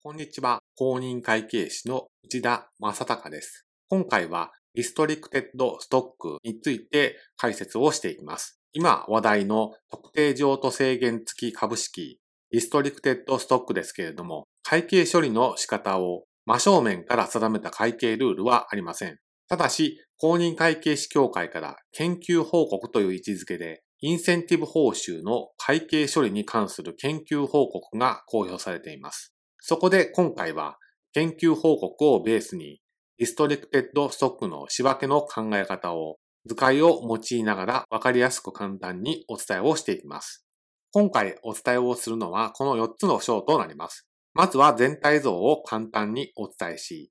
こんにちは。公認会計士の内田正隆です。今回はリストリクテッドストックについて解説をしていきます。今話題の特定譲渡制限付き株式リストリクテッドストックですけれども、会計処理の仕方を真正面から定めた会計ルールはありません。ただし、公認会計士協会から研究報告という位置づけで、インセンティブ報酬の会計処理に関する研究報告が公表されています。そこで今回は研究報告をベースにリストリクテッドストックの仕分けの考え方を図解を用いながらわかりやすく簡単にお伝えをしていきます。今回お伝えをするのはこの4つの章となります。まずは全体像を簡単にお伝えし、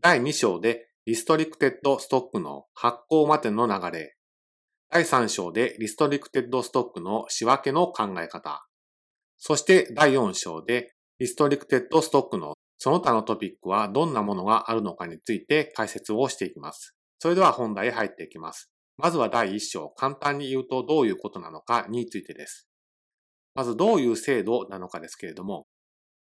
第2章でリストリクテッドストックの発行までの流れ、第3章でリストリクテッドストックの仕分けの考え方、そして第4章でリストリックテッドストックのその他のトピックはどんなものがあるのかについて解説をしていきます。それでは本題へ入っていきます。まずは第1章、簡単に言うとどういうことなのかについてです。まずどういう制度なのかですけれども、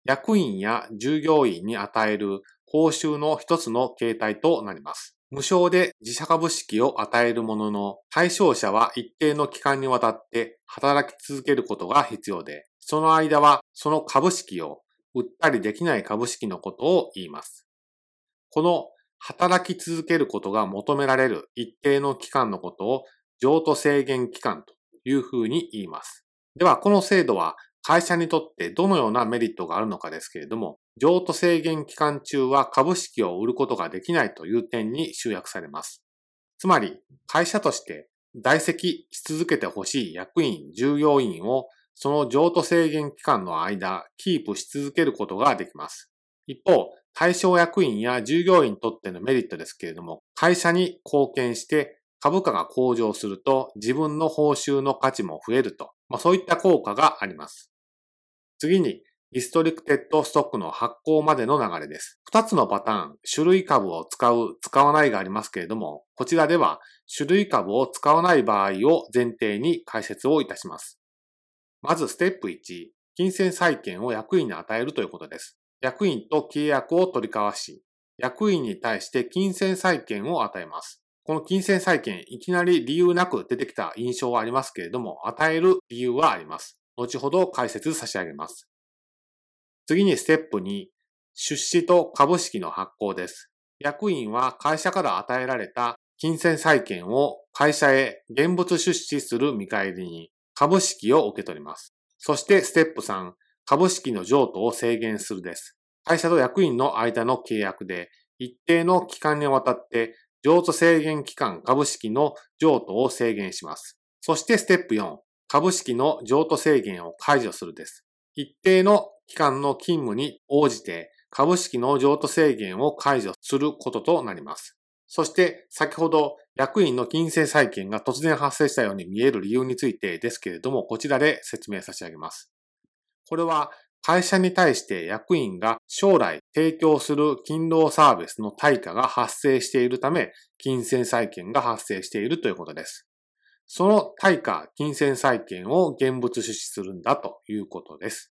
役員や従業員に与える報酬の一つの形態となります。無償で自社株式を与えるものの、対象者は一定の期間にわたって働き続けることが必要で、その間はその株式を売ったりできない株式のことを言います。この働き続けることが求められる一定の期間のことを譲渡制限期間というふうに言います。では、この制度は会社にとってどのようなメリットがあるのかですけれども、譲渡制限期間中は株式を売ることができないという点に集約されます。つまり、会社として在籍し続けてほしい役員、従業員をその譲渡制限期間の間、キープし続けることができます。一方、対象役員や従業員にとってのメリットですけれども、会社に貢献して株価が向上すると自分の報酬の価値も増えると、まあ、そういった効果があります。次に、リストリクテッドストックの発行までの流れです。二つのパターン、種類株を使う、使わないがありますけれども、こちらでは種類株を使わない場合を前提に解説をいたします。まずステップ1、金銭債権を役員に与えるということです。役員と契約を取り交わし、役員に対して金銭債権を与えます。この金銭債権、いきなり理由なく出てきた印象はありますけれども、与える理由はあります。後ほど解説差し上げます。次にステップ2、出資と株式の発行です。役員は会社から与えられた金銭債権を会社へ現物出資する見返りに株式を受け取ります。そしてステップ3、株式の譲渡を制限するです。会社と役員の間の契約で一定の期間にわたって譲渡制限期間株式の譲渡を制限します。そしてステップ4、株式の譲渡制限を解除するです。一定の期間の勤務に応じて株式の譲渡制限を解除することとなります。そして先ほど役員の金銭債権が突然発生したように見える理由についてですけれども、こちらで説明差し上げます。これは会社に対して役員が将来提供する勤労サービスの対価が発生しているため、金銭債権が発生しているということです。その対価、金銭債権を現物出資するんだということです。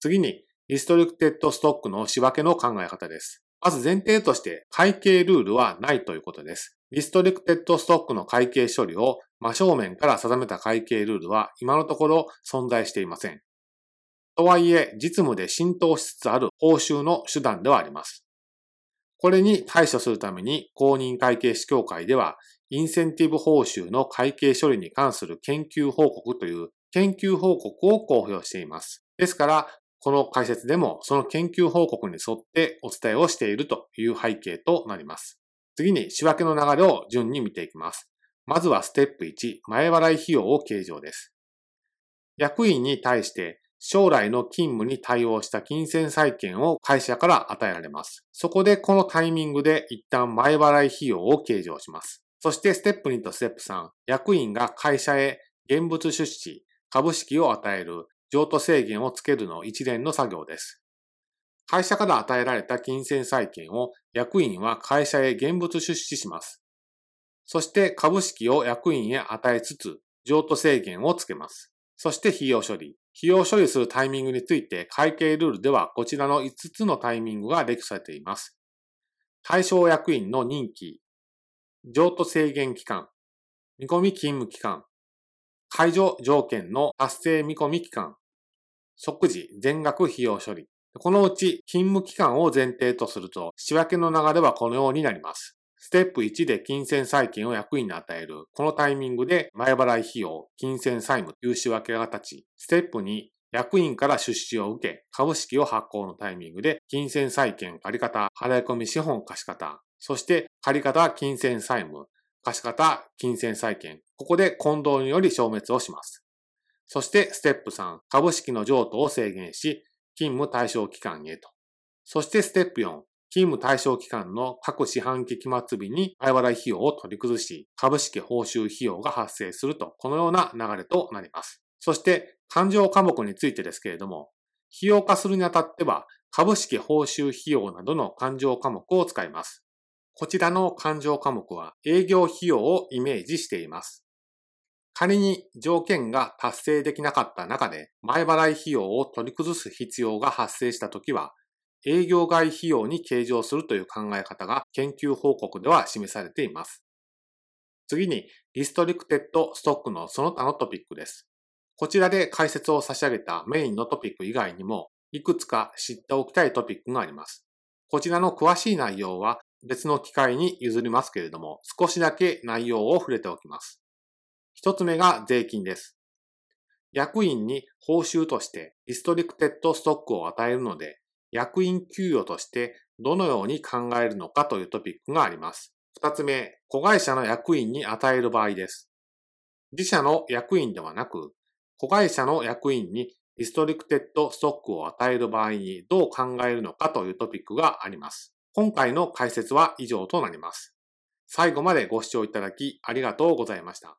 次に、リストリクテッドストックの仕分けの考え方です。まず前提として会計ルールはないということです。リストリクテッドストックの会計処理を真正面から定めた会計ルールは今のところ存在していません。とはいえ、実務で浸透しつつある報酬の手段ではあります。これに対処するために公認会計士協会では、インセンティブ報酬の会計処理に関する研究報告という研究報告を公表しています。ですから、この解説でもその研究報告に沿ってお伝えをしているという背景となります。次に仕分けの流れを順に見ていきます。まずはステップ1、前払い費用を計上です。役員に対して将来の勤務に対応した金銭債権を会社から与えられます。そこでこのタイミングで一旦前払い費用を計上します。そしてステップ2とステップ3、役員が会社へ現物出資、株式を与える譲渡制限をつけるの一連の作業です。会社から与えられた金銭債権を役員は会社へ現物出資します。そして株式を役員へ与えつつ、譲渡制限をつけます。そして費用処理。費用処理するタイミングについて会計ルールではこちらの5つのタイミングが列挙されています。対象役員の任期、譲渡制限期間、見込み勤務期間、解除条件の達成見込み期間、即時全額費用処理。このうち勤務期間を前提とすると、仕分けの流れはこのようになります。ステップ1で金銭債権を役員に与える。このタイミングで前払い費用、金銭債務、融資分けが立ち、ステップ2、役員から出資を受け、株式を発行のタイミングで、金銭債権借方、払い込み資本貸方、そして借方金銭債務、貸方金銭債権。ここで混同により消滅をします。そしてステップ3、株式の譲渡を制限し、勤務対象期間へと。そしてステップ4、勤務対象期間の各四半期期末日に前払い費用を取り崩し、株式報酬費用が発生すると、このような流れとなります。そして、勘定科目についてですけれども、費用化するにあたっては、株式報酬費用などの勘定科目を使います。こちらの勘定科目は営業費用をイメージしています。仮に条件が達成できなかった中で前払い費用を取り崩す必要が発生したときは、営業外費用に計上するという考え方が研究報告では示されています。次に、リストリクテッドストックのその他のトピックです。こちらで解説を差し上げたメインのトピック以外にも、いくつか知っておきたいトピックがあります。こちらの詳しい内容は別の機会に譲りますけれども、少しだけ内容を触れておきます。一つ目が税金です。役員に報酬としてリストリクテッドストックを与えるので、役員給与としてどのように考えるのかというトピックがあります。二つ目、子会社の役員に与える場合です。自社の役員ではなく、子会社の役員にリストリクテッドストックを与える場合にどう考えるのかというトピックがあります。今回の解説は以上となります。最後までご視聴いただきありがとうございました。